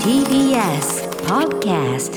TBS Podcast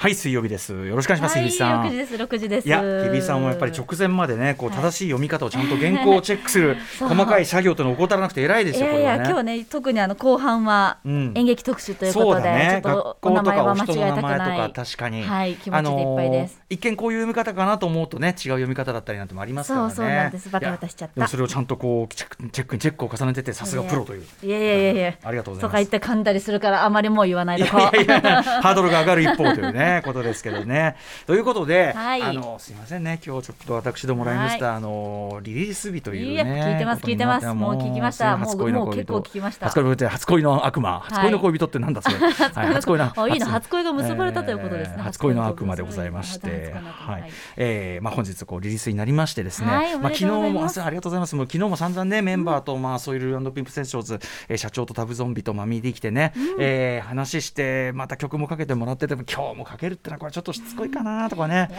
はい水曜日です。よろしくお願いします、はい、日比さん。6時です6時です。いや日比さんもやっぱり直前までねこう正しい読み方をちゃんと原稿をチェックする 細かい作業というのを怠らなくて偉いですよこいやいや、今日ね特にあの後半はうん。演劇特集ということで、だね。ちょっとお名前は間違えたくない。確かに。はい気持ちでいっぱいです、あのー一見こういう読み方かなと思うとね違う読み方だったりなんてもありますからね。そうそうなんです。バタバタしちゃった。それをちゃんとこうチェックチェックにチェックを重ねててさすがプロという。いやいやいやいやありがとうございます。とか言って噛んだりするからあまりもう言わないいとこやいやいやハードルが上がる一方というねことですけどね。ということで、はい。あのすみませんね。今日ちょっと私どもらいました、あのリリース日というね。いや聞いてます聞いてます。もう聞きました。初恋の恋人。もうもう結構聞きました。初恋の初恋の悪魔初恋の恋人ってなんだそれ。はい初恋の あいいの初恋。が結ばれたということですね。えー初恋の悪魔でございまして、はいはい。えーまあ本日こうリリースになりましてですね、はいまあ昨日もあありがとうございます。もう昨日も散々ねメンバーと、まあソイルピンプセッションズ、えー社長とタブゾンビとマミーで来てね、えー話してまた曲もかけてもらってても今日もかけるってのはこれちょっとしつこいかなとかね。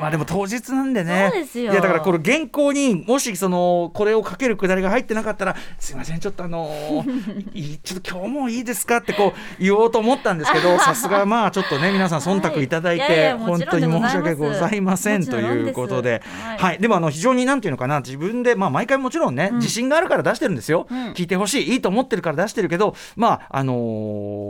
まあでも当日なんでね。そうですよ。いやだからこれ原稿にもしそのこれをかけるくだりが入ってなかったらすいませんちょっとあのー ちょっと今日もいいですかってこう言おうと思ったんですけど さすがまあちょっとね皆さん忖度いただいて、はい。いやいやも本当に申し訳ございませんということで。はいはい、でもあの非常になんていうのかな自分でまあ毎回もちろんね、自信があるから出してるんですよ、うん。聞いてほしいいいと思ってるから出してるけどまああのー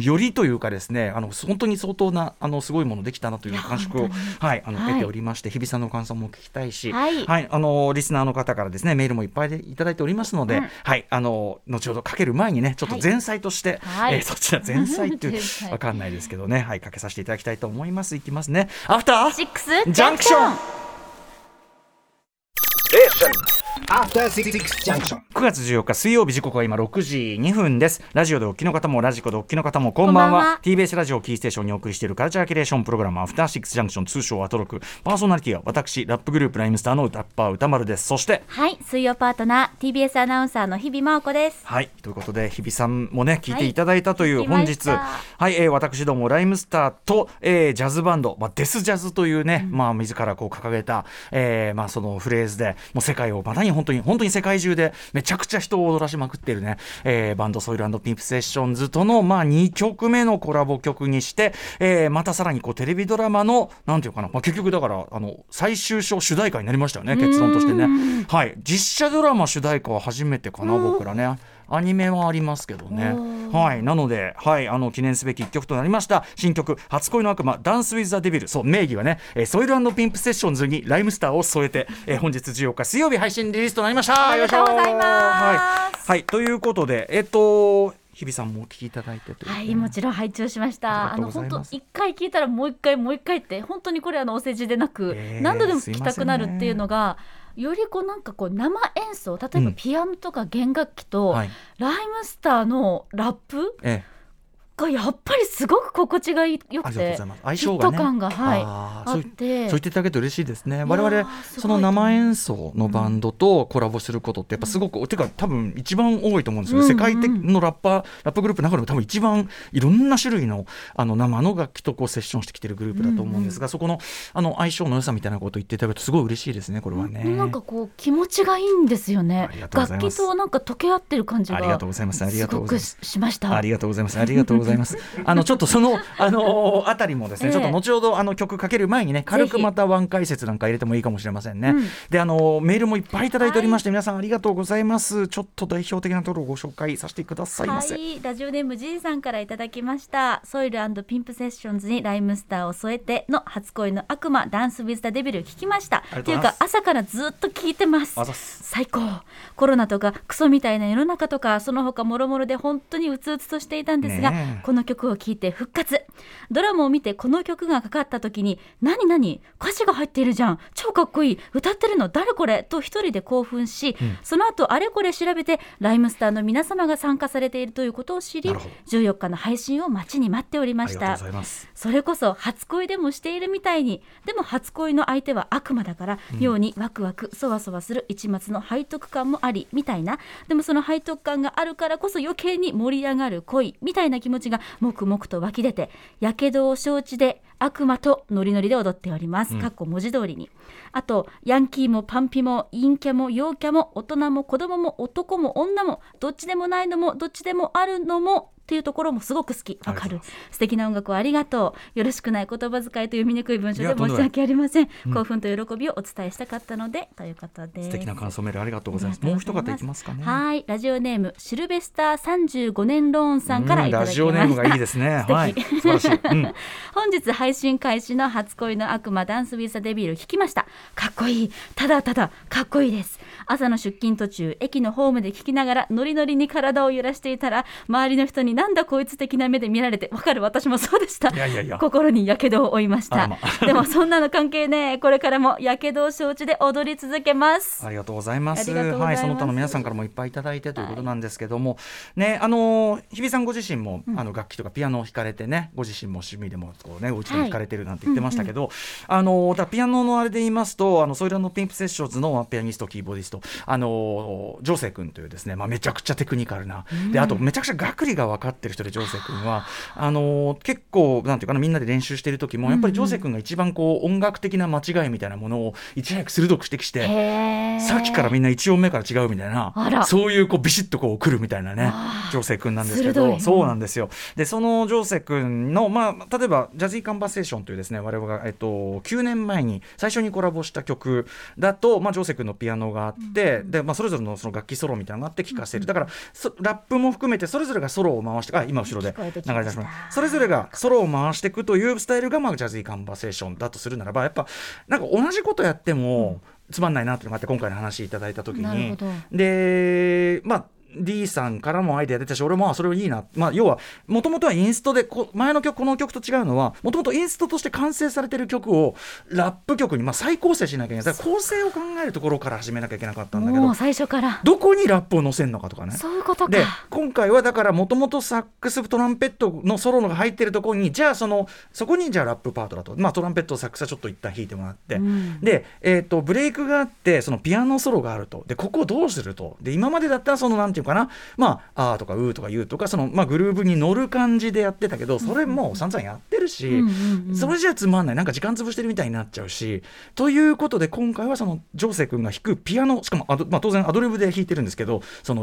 よりというかですねあの本当に相当なあのすごいものできたなという感触をはいあの、はい得ておりまして日比さんの感想も聞きたいし、はいあのリスナーの方からですねメールもいっぱいでいただいておりますので、うんはいあの後ほどかける前にねちょっと前菜として、はいえーそちら前菜っていうわかんないですけどねはいかけさせていただきたいと思いますいきますねアフターシックスジャンクション After Six Junction. 9月14日水曜日時刻は今6時2分です。ラジオでお聞きの方もラジコでお聞きの方もこんばんは。こんばんは。TBS ラジオキーステーションにお送りしているカルチャーキュレーションプログラムアフターシックスジャンクション通称アトロクパーソナリティは私ラップグループライムスターのラッパー歌丸です。そしてはい水曜パートナー TBS アナウンサーの日々真央子です。はいということで日比さんもね聞いていただいたというはい本日。はい、えー私どもライムスターと、えージャズバンド、まあ、デスジャズというね、まあ自らこう掲げた、えーまあそのフレーズでもう世界をまたに本当に本当に世界中でめちゃくちゃ人を踊らしまくっているね、えーバンドソイルピンプセッションズとのまあ2曲目のコラボ曲にして、えーまたさらにこうテレビドラマのなんていうかな、まあ、結局だからあの最終章主題歌になりましたよね結論としてね。はい実写ドラマ主題歌は初めてかな僕らね。アニメはありますけどね。はい、なので、はい、あの記念すべき一曲となりました。新曲「初恋の悪魔ダンス・ウィズ・ザ・デビル」そう名義はね、えーソイルピンプセッションズにライムスターを添えて、えー本日14日水曜日配信リリースとなりました。ありがとうございます。はい、はい、ということで、えっと日比さんもお聞きいただいてはい、もちろん拝聴しました。あの本当一回聞いたらもう一回もう一回って本当にこれあのお世辞でなく、えー何度でも聞きたくなるっていうのが。よりこうなんかこう生演奏例えばうんピアノとか弦楽器と、はいライムスターのラップえがやっぱりすごく心地が良え、あくて相性がね。ト感が、はい、ああって。そう言っていただけると嬉しいですね。我々その生演奏のバンドとコラボすることってやっぱすごく、てか多分一番多いと思うんですよ、うんうん世界的のラッパーラップグループの中でも多分一番いろんな種類のあの生の楽器とこうセッションしてきてるグループだと思うんですが、そこのあの相性の良さみたいなことを言っていただくとすごい嬉しいですねこれはね。なんかこう気持ちがいいんですよね。楽器となんか溶け合ってる感じがありがとうございます。ありがとうございしました。ありがとうございます。ありがとうございます。あのちょっとその あのあたりもですね、ええ。ちょっと後ほどあの曲かける前にね、軽くまたワン解説なんか入れてもいいかもしれませんね。うん。であのメールもいっぱいいただいておりまして、皆さんありがとうございます。ちょっと代表的なところをご紹介させてくださいませ。はい、ラジオネーム G さんからいただきました。ソイルピンプセッションズにライムスターを添えての初恋の悪魔ダンスウィズダデビル聞きました。とっていうか朝からずっと聞いてます。最高。コロナとかクソみたいな世の中とかその他もろもろで本当にうつうつとしていたんですが、ねえこの曲を聴いて復活。ドラマを見てこの曲がかかった時に「何何？歌詞が入っているじゃん。超かっこいい。歌ってるの？誰これ?」と一人で興奮し、その後あれこれ調べてライムスターの皆様が参加されているということを知りなるほど。14日の配信を待ちに待っておりました。それこそ初恋でもしているみたいにでも初恋の相手は悪魔だから妙にワクワクそわそわする一末の背徳感もありみたいな。でもその背徳感があるからこそ余計に盛り上がる恋みたいな気持ちがもくもくと湧き出てやけどを承知で悪魔とノリノリで踊っております。かっこ文字通りに。あとヤンキーもパンピも陰キャも陽キャも大人も子供も男も女もどっちでもないのもどっちでもあるのもっていうところもすごく好き。わかる。素敵な音楽をありがとうよろしくない言葉遣いと読みにくい文章で申し訳ありません。興奮と喜びをお伝えしたかったのでということで。す素敵な感想メールありがとうございます。もう一方いきますかね。はい。ラジオネームシルベスター35年ローンさんからうんいただきました。ラジオネームがいいですね。はい。素晴らしい、うん、本日配信開始の初恋の悪魔ダンスウィザデビル聞きました。かっこいい。ただただかっこいいです。朝の出勤途中駅のホームで聞きながらノリノリに体を揺らしていたら周りの人になんだこいつ的な目で見られてわかる？私もそうでした。いやいやいや。心にやけどを負いました。ま でもそんなの関係ねえ。これからもやけどを承知で踊り続けます。ありがとうございます。はい、その他の皆さんからもいっぱいいただいてということなんですけども、ね、あのー日比さんご自身も、あの楽器とかピアノを弾かれてね、ご自身も趣味でもこうね、お家でも弾かれてるなんて言ってましたけど、あのーだからピアノのあれで言いますと、あの SOIL &“PIMP”SESSIONS のピアニストキーボーディスト、あのージョーセ君というですね、まあめちゃくちゃテクニカルな、であとめちゃくちゃ楽理が分かってる人でジョーセ君は、あのー結構なんていうかなみんなで練習してる時もやっぱりジョーセ君が一番こう音楽的な間違いみたいなものをいち早く鋭く指摘して。さっきからみんな1音目から違うみたいな。そういうこうビシッとこう来るみたいなね情勢君なんですけど。そうなんですよ。でその情勢君の、まあ、例えば「ジャズィーカンバセーション」というですね我々が、えっと、9年前に最初にコラボした曲だと、まあ、情勢君のピアノがあって、でまあ、それぞれのその楽器ソロみたいなのがあって聴かせる、だからそラップも含めてそれぞれがソロを回してあ今後ろで流れ出します。それぞれがソロを回していくというスタイルが、まあ、ジャズィーカンバセーションだとするならばやっぱなんか同じことやっても、つまんないなっていうのがあって今回の話いただいた時に。なるほど。でまあ D さんからもアイデア出たし俺もまあそれをいいな、まあ、要はもともとはインストでこ前の曲この曲と違うのはもともとインストとして完成されてる曲をラップ曲に、まあ、再構成しなきゃいけない。構成を考えるところから始めなきゃいけなかったんだけどもう最初から。どこにラップを載せるのかとかね。そういうことか。で今回はだからもともとサックストランペットのソロのが入ってるところにじゃあそのそこにじゃあラップパートだと、まあ、トランペットサックスはちょっと一旦弾いてもらって、うん。で、えー、とブレイクがあってそのピアノソロがあると。でここをどうすると。で今までだったらそのなんていうかな。まああーとかうーとか言うとかその、まあ、グルーブに乗る感じでやってたけどそれもう散々やってるし、うんうんうん。それじゃつまんない。なんか時間潰してるみたいになっちゃうし。ということで今回はそのジョーセ君が弾くピアノしかもまあ、当然アドリブで弾いてるんですけどその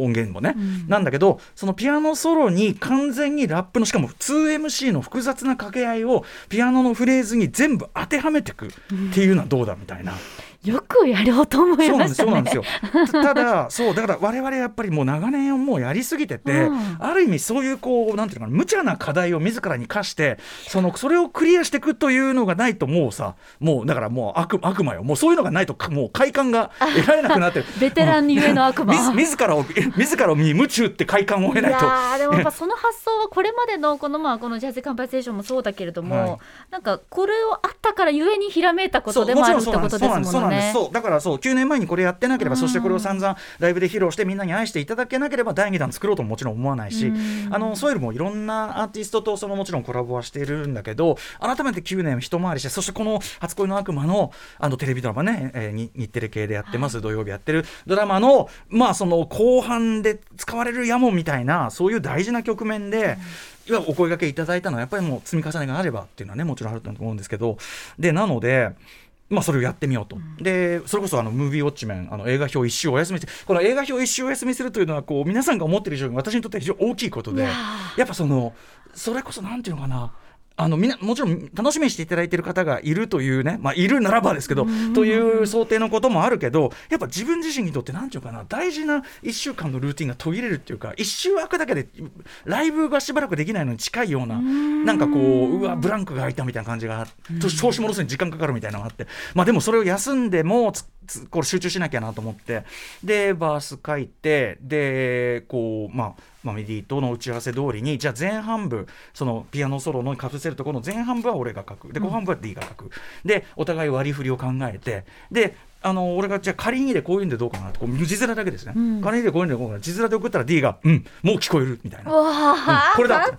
音源もね、なんだけどそのピアノソロに完全にラップのしかも 2MC の複雑な掛け合いをピアノのフレーズに全部当てはめていくっていうのはどうだみたいな。よくやろうと思いそうなんですましたねそうなんですよ。た ただそうだから我々やっぱりもう長年もうやりすぎてて、うん。ある意味そういうこうなんていうのかな無茶な課題を自らに課してそのそれをクリアしていくというのがないともうさもうだからもう悪悪魔よ。もうそういうのがないとかもう快感が得られなくなってる。ベテランゆえの悪魔。自自らを自らを見夢中って快感を得いやないと。ーでもやっぱその発想はこれまでのこのまあこのジャズカンパセーションもそうだけれども、はい。なんかこれをあったからゆえにひらめいたことでもあるってことですもんそうなんですね。そうだからそう9年前にこれやってなければうんそしてこれを散々ライブで披露してみんなに愛していただけなければ第2弾作ろうとももちろん思わないしうんあのソイルもいろんなアーティストとそのもちろんコラボはしているんだけど改めて9年一回りしてそしてこの「初恋の悪魔の」あのテレビドラマね、えーに日テレ系でやってます、土曜日やってるドラマのまあその後半で使われるヤモンみたいなそういう大事な局面で。いやお声掛けいただいたのはやっぱりもう積み重ねがあればっていうのはねもちろんあると思うんですけどでなのでまあ、それをやってみようと、でそれこそあのムービーウォッチメンあの映画表一周お休みしてこの映画表一周お休みするというのはこう皆さんが思ってる以上に私にとっては非常に大きいことでやっぱそのそれこそなんていうのかなあのみんなもちろん楽しみにしていただいている方がいるというね、まあ、いるならばですけど、という想定のこともあるけどやっぱ自分自身にとってなんていうのかな大事な1週間のルーティンが途切れるっていうか1週空くだけでライブがしばらくできないのに近いようななんかこううわブランクが空いたみたいな感じがあって調子戻すのに時間かかるみたいなのがあってまあでもそれを休んでもつつこれ集中しなきゃなと思ってでバース書いてでこうまあまあ、メディとの打ち合わせ通りにじゃあ前半部そのピアノソロのかぶせるところの前半部は俺が書く。で後半部は D が書く、でお互い割り振りを考えて。であの俺がじゃあ仮にでこういうんでどうかなと。こう字面だけですね、ん。仮にでこういうんでどうかな。字面で送ったら D が「うんもう聞こえる」みたいな。わあ、これだかっこ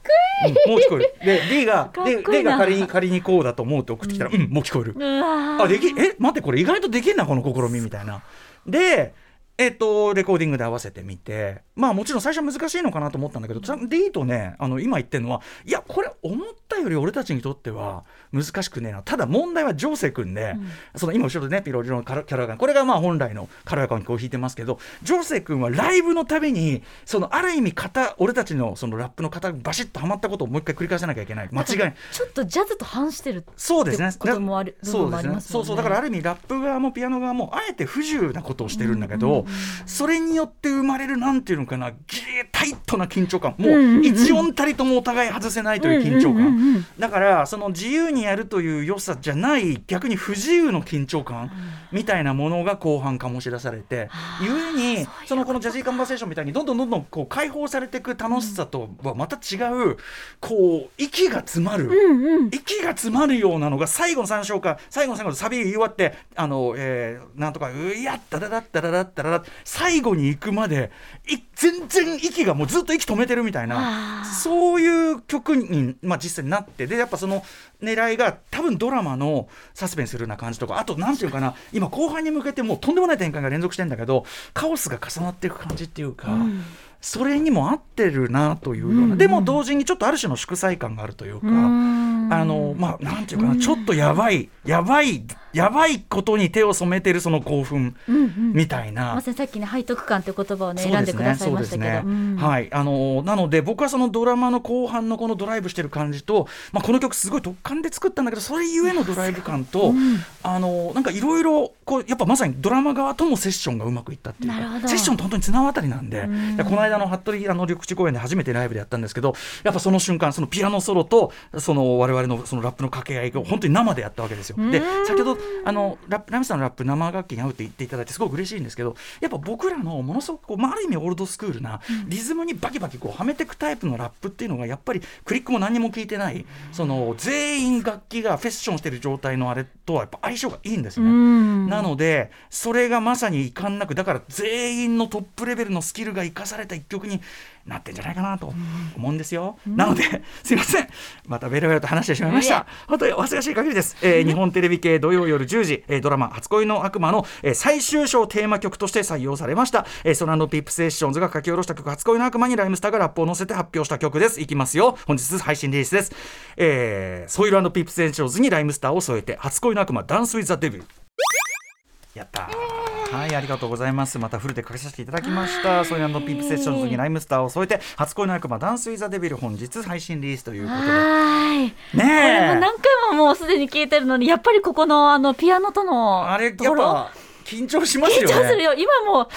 いい。うんもう聞こえる。で、D が、かっ D, が仮に仮にこうだと思うって送ってきたら、うん、もう聞こえる。あ、でき、え、待って、これ意外とできんな、この試みみたいな。で、えっとレコーディングで合わせてみて。まあもちろん最初は難しいのかなと思ったんだけど、ちゃん D とねあの今言ってるのはいやこれ思ったより俺たちにとっては難しくねえな。ただ問題はジョーセ君で、その今後ろでねピロリロのキャラがこれがまあ本来の軽やかにこう弾いてますけどジョーセ君はライブのたびにそのある意味型俺たちのそのラップの型がバシッとはまったことをもう一回繰り返さなきゃいけない。間違いちょっとジャズと反してるそうですね。ってこともあるそうですね。そうそう。だからある意味ラップ側もピアノ側もあえて不自由なことをしてるんだけど、それによって生まれるなんていうのかな、ギータイトな緊張感、もう一音たりともお互い外せないという緊張感。だからその自由にやるという良さじゃない逆に不自由の緊張感みたいなものが後半醸し出されて、ゆえにそのこのジャジーカンバセーションみたいにどんどんどんどんこう解放されていく楽しさとはまた違うこう息が詰まる。息が詰まるようなのが最後の3章か最後の最後のサビ言い終わってあの、えーなんとか「ういやったらだったらだったらだ」最後に行くまでい全然息がもうずっと息止めてるみたいなそういう曲に、まあ、実際になってでやっぱその狙いが多分ドラマのサスペンスするような感じとかあとなんていうかな今後半に向けてもうとんでもない展開が連続してんだけどカオスが重なっていく感じっていうか。それにも合ってるなというような、うん。うんでも同時にちょっとある種の祝祭感があるというか、ん。あのまあなんていうかな、ちょっとやばいやばいやばいことに手を染めてるその興奮うんうん。みたいな。まさにさっきね背徳感って言葉をね選んでくださいましたけど、そうですね。うん。はい。あのなので僕はそのドラマの後半のこのドライブしてる感じと、まあ、この曲すごい突貫で作ったんだけどそれゆえのドライブ感と、あのなんかいろいろこうやっぱまさにドラマ側ともセッションがうまくいったっていうかセッションと本当に綱渡りなんで、この間の服部あの緑地公園で初めてライブでやったんですけどやっぱその瞬間そのピアノソロとその我々のそのラップの掛け合いを本当に生でやったわけですよ。で先ほどあのラップラミさんのラップ生楽器に合うって言っていただいてすごく嬉しいんですけどやっぱ僕らのものすごくこう、まあ、ある意味オールドスクールなリズムにバキバキこうはめていくタイプのラップっていうのがやっぱりクリックも何にも聞いてないその全員楽器がフェッションしてる状態のあれとはやっぱ相性がいいんですよね。うんなのでそれがまさに遺憾なくだから全員のトップレベルのスキルが生かされた一曲になってんじゃないかなと思うんですよ、なのですいません。またベラベラと話してしまいました。本当にお恥ずかしい限りです、えー日本テレビ系土曜夜10時、えードラマ「初恋の悪魔の」えー最終章テーマ曲として採用されました、えー SOIL&"PIMP"SESSIONS が書き下ろした曲「初恋の悪魔」に RHYMESTER がラップを乗せて発表した曲です。いきますよ。本日配信リリースです、えー SOIL&"PIMP"SESSIONS に RHYMESTER を添えて「初恋の悪魔 Dance with the Devil」やったーはい、ありがとうございます。またフルでかけさせていただきました。 SOIL&"PIMP"SESSIONS に RHYMESTER を添えて、初恋の悪魔 Dance with the Devil 本日配信リリースということで。ねえ。何回ももうすでに聞いてるのにやっぱりここのあのピアノとのあれ、やっぱ緊張しますよ緊張するね。よ。今もうは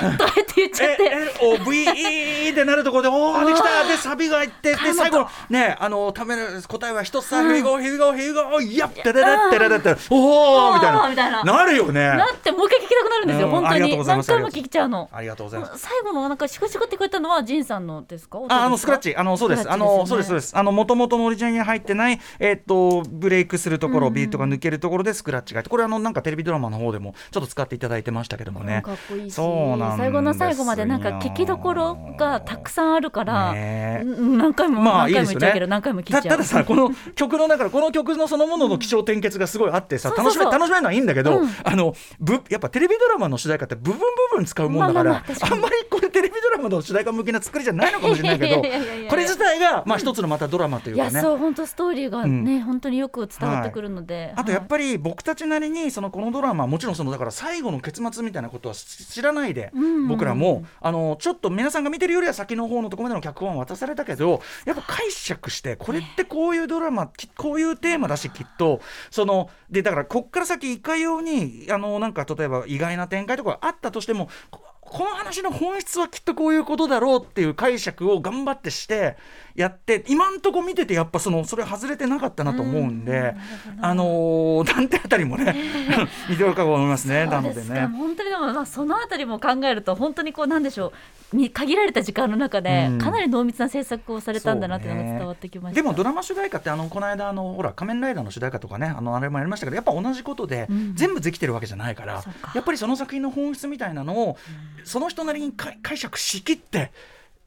ぁとって言っちゃって。LOVE ってなるところで、おー、できた。で、サビが入って、で、最後の、ね、あの、ためる答えは一つさ、ヒューゴー、ヒューゴー、ヒューゴー、やってららってららって、おーみたいな。な。なるよね。なってもう一回聞きたくなるんですよ、うん本当に。何回も聞いちゃうの。ありがとうございます。最後のなんかシコシコってくれたのはジンさんのですか？ああのスクラッチ、あのそうです、あのそうです、そうです。す、あの元々のオリジナルに入ってない、えっとブレイクするところ、ビートが抜けるところでスクラッチが入って、これあのなんかテレビドラマの方でもちょっと使っていただいてましたけどもね。かっこいいしそうなんですよ。最後の最後までなんか聞きどころがたくさんあるから、何回も何回も言っちゃうけど。何回も聞いちゃう。たたださこの曲の中 この曲のそのものの気象転結がすごいあってさ、楽しめ楽しめるのはいいんだけど、うん。あのぶやっぱテレビドラマの主題歌って部分部分使うもんだから、まあんまりこれテレビドラマの主題歌向けな作りじゃないのかもしれないけどこれ自体がまあ一つのまたドラマといういやかね。そう本当ストーリーがね、本当によく伝わってくるので、あとやっり、ぱり僕たちなりにそのこのドラマもちろんそのだから最後の結末みたいなことは知らないでうん。僕らもあのちょっと皆さんが見てるよりは先の方のところまでの脚本を渡されたけどやっぱ解釈してこれってこういうドラマきこういうテーマだしきっとそのでだからこっから先いかようにあのなんか例えば意外な展開とかがあったとしてもここの話の本質はきっとこういうことだろうっていう解釈を頑張ってしてやって今んとこ見ててやっぱそのそれ外れてなかったなと思うんで、あのー、ダンテあたりもね 見てるかと思いますねなのでね。本当にでもまあそのあたりも考えると本当にこうなんでしょうみ限られた時間の中でうん。かなり濃密な制作をされたんだなっていうのが伝わってきました、でもドラマ主題歌ってあのこの間あのほら仮面ライダーの主題歌とかねあのあれもやりましたけどやっぱ同じことで、うん。全部できてるわけじゃないからやっぱりその作品の本質みたいなのを、その人なりに解解釈しきって、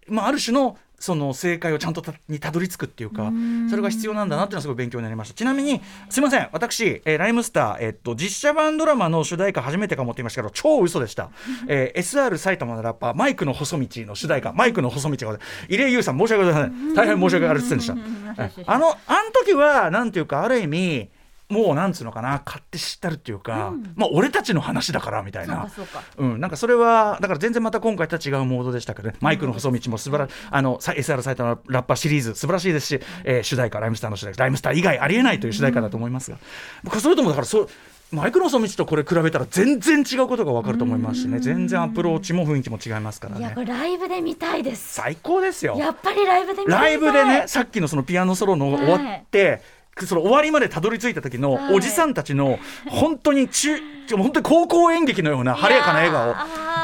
まあ、ある種のその正解をちゃんとたにたどり着くっていうかそれが必要なんだなっていうのはすごい勉強になりました。ちなみにすいません。私、えーライムスター、えっと実写版ドラマの主題歌初めてかもって言いましたけど超嘘でした、えー SR 埼玉のラッパーマイクの細道の主題歌。マイクの細道が入江優さん申し訳ございません。大変申し訳ありませんでした。えあのあの時はなん。ていうかある意味もうなんつうのかな買って知ったるっていうか、まあ俺たちの話だからみたいな。そううん、なんかそれはだから全然また今回とは違うモードでしたけどね。マイクの細道も素晴らあのさ SR 埼玉ラッパーシリーズ素晴らしいですし、えー主題歌ライムスターの主題歌ライムスター以外ありえないという主題歌だと思いますが、僕それともだからそうマイクの細道とこれ比べたら全然違うことが分かると思いますしね。全然アプローチも雰囲気も違いますからね。いやこれライブで見たいです。最高ですよ。やっぱりライブで見たいライブでねさっきのそのピアノソロの終わって、その終わりまでたどり着いた時のはい。おじさんたちの本当に中本当に高校演劇のような晴れやかな笑顔。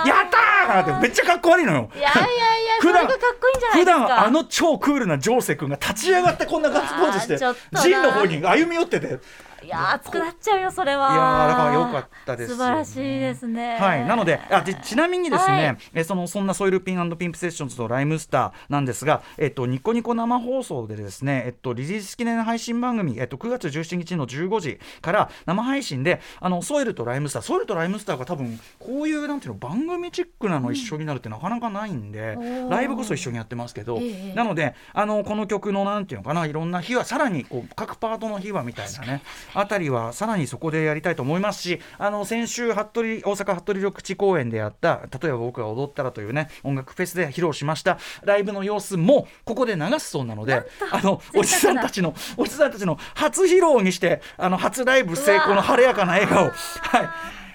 いやったーってめっちゃかっこ悪いのよ。いやいやいや普段いいんじゃない普段あの超クールなジョーセ君が立ち上がってこんなガッツポーズしてあーちょっとなジンの方に歩み寄ってていやー熱くなっちゃうよそれは。いやーだから良かったですよ素晴らしいですね。はい、なのであでちなみにですね、はい。えそのそんなソイルピンピンプセッションズとライムスターなんですが、えっと、ニコニコ生放送でですね、えっと、リリース記念配信番組、えっと、9月17日の15時から生配信であのソイルとライムスターソイルとライムスターが多分こういうなんていうの番組チックなの一緒になるってなかなかないんで、おー。ライブこそ一緒にやってますけど、ええ。なのであのこの曲のなんていうのかないろんな秘話さらにこう各パートの秘話みたいなねあたりはさらにそこでやりたいと思いますしあの先週服部大阪服部緑地公園でやった例えば僕が踊ったらというね音楽フェスで披露しましたライブの様子もここで流すそうなのであのおじさんたちのおじさんたちの初披露にしてあの初ライブ成功の晴れやかな笑顔はい。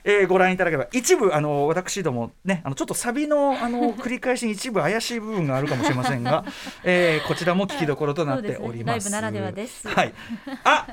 えーご覧いただければ一部あの私どもねあのちょっとサビのあの 繰り返しに一部怪しい部分があるかもしれませんが、えーこちらも聞きどころとなっております。そうですねライブならではですはい。あ。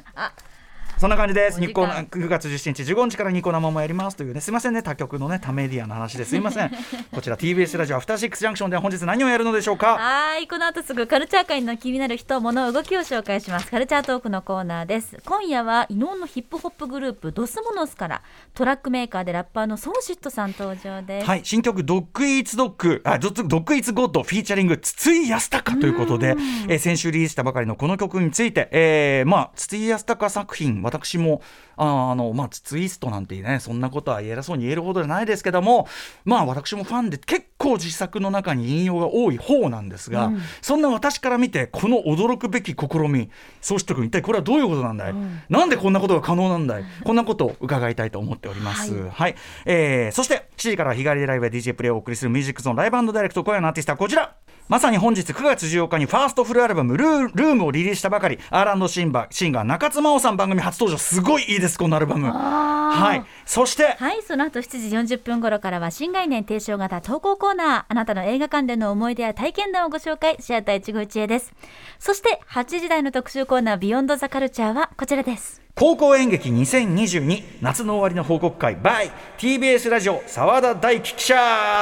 そんな感じです。日光間9月17日15日からニコ生もやりますというね。すいませんね。他局のね他メディアの話です。いません。こちら TBS ラジオアフターシックスジャンクションでは本日何をやるのでしょうか？はいこの後すぐカルチャー界の気になる人物動きを紹介します。カルチャートークのコーナーです。今夜は異能のヒップホップグループ Dos Monos からトラックメーカーでラッパーの荘子it さん登場です、はい、新曲 Dog Eats Dog、あ、 Dog Dog Eats God featuring 筒井康隆ということで、えー先週リリースしたばかりのこの曲について、えーまあ筒井康隆作品、私もああのまあ筒井ストなんてね、そんなことは偉そうに言えるほどじゃないですけども、まあ私もファンで結構自作の中に引用が多い方なんですが、そんな私から見てこの驚くべき試み、そうして君一体これはどういうことなんだい、なんでこんなことが可能なんだい、こんなことを伺いたいと思っております。はい、えーそして7時からは日帰りでライブで DJ プレイをお送りするミュージックゾーンライブダイレクト今夜のアーティストはこちらまさに本日9月14日にファーストフルアルバムルー「ルームをリリースしたばかり R& シンバシンガー中津真央さん番組初登場。すごいいいですこのアルバム。はいそしてはい、その後7時40分頃からは新概念提唱型投稿コーナー。あなたの映画関連の思い出や体験談をご紹介、シアター一期一会です。そして8時台の特集コーナー、ビヨンドザカルチャーはこちらです。高校演劇2022夏の終わりの報告会 by TBS ラジオ澤田大樹記者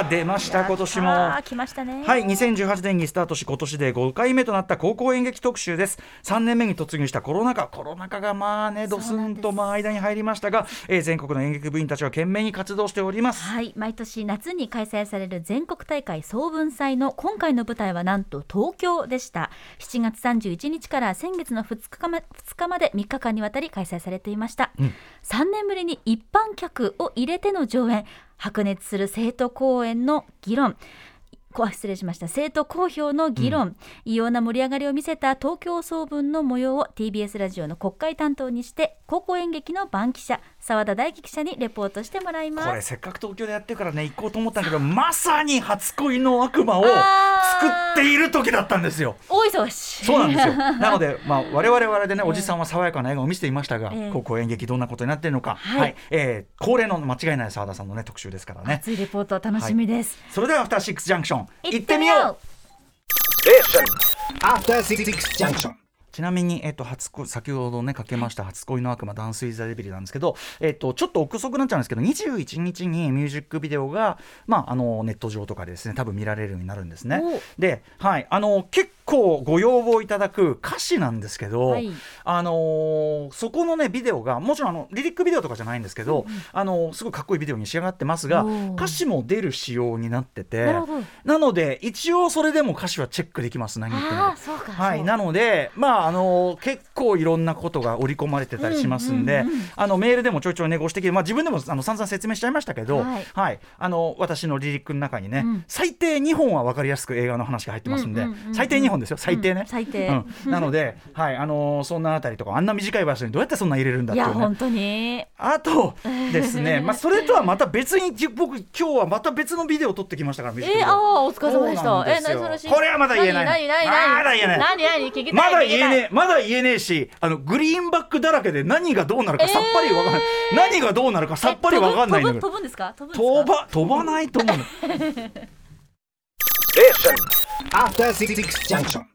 出ました今年も来ましたね。はい2018年にスタートし今年で5回目となった高校演劇特集です3年目に突入したコロナ禍コロナ禍がまあねドスンとまあ間に入りましたが、えー全国の演劇部員たちは懸命に活動しております。はい、毎年夏に開催される全国大会総文祭の今回の舞台はなんと東京でした。7月31日から先月の2日ま ,2 日まで3日間にわたり開催されていました、3年ぶりに一般客を入れての上演。白熱する生徒公演の議論。こ失礼しました。生徒公表の議論、異様な盛り上がりを見せた東京総文の模様を TBS ラジオの国会担当にして高校演劇の番記者澤田大樹記者にレポートしてもらいますこれせっかく東京でやってるからね行こうと思ったけどまさに初恋の悪魔を作っている時だったんですよ大忙しそうなんですよ。なので、まあ、我々我々でね、おじさんは爽やかな笑顔を見せていましたが、ええ高校演劇どんなことになっているのか、はいはい、えー恒例の間違いない澤田さんのね、特集ですからね。熱いレポート楽しみです、それでは、アフターシックスジャンクション、行ってみよう After Six Junction. ちなみに、えっと、初恋先ほどねかけました初恋の悪魔ダンス・イズ・ザ・デビルなんですけど、えっと、ちょっと憶測になっちゃうんですけど21日にミュージックビデオが、まあ、あのネット上とかでですね多分見られるようになるんですねお。で、はい、あの結構構ご要望いただく歌詞なんですけど、はい。あのーそこのねビデオがもちろんあのリリックビデオとかじゃないんですけど、あのーすごいかっこいいビデオに仕上がってますが歌詞も出る仕様になっててなので一応それでも歌詞はチェックできます何言ってるのかああそうかはい、なので、まああの結構いろんなことが織り込まれてたりしますんで、うんうんうんあのメールでもちょいちょいねご指摘で、まあ、自分でもあの散々説明しちゃいましたけど、ははいいあの私のリリックの中にね、うん。最低2本は分かりやすく映画の話が入ってますんで、うんうんうんうん最低2本ですよ。最低ね、うん最低。うん。なので、はいあのそんなあたりとかあんな短い場所にどうやってそんな入れるんだっていうね。いや本当に。あとですね、まあ、それとはまた別に僕今日はまた別のビデオを撮ってきましたからえー、ああお疲れ様でした。え何それしこれはまだ言えない。何何何まだ言えない。何何？聞きまだ言えねえまだ言えねえしあのグリーンバックだらけで何がどうなるかさっぱりわかんない、何がどうなるかさっぱりわかんないんだけどえ飛ぶ？飛ぶ飛ぶんですか？飛ぶんですか？飛ば飛ばないと思うの After Six Junction.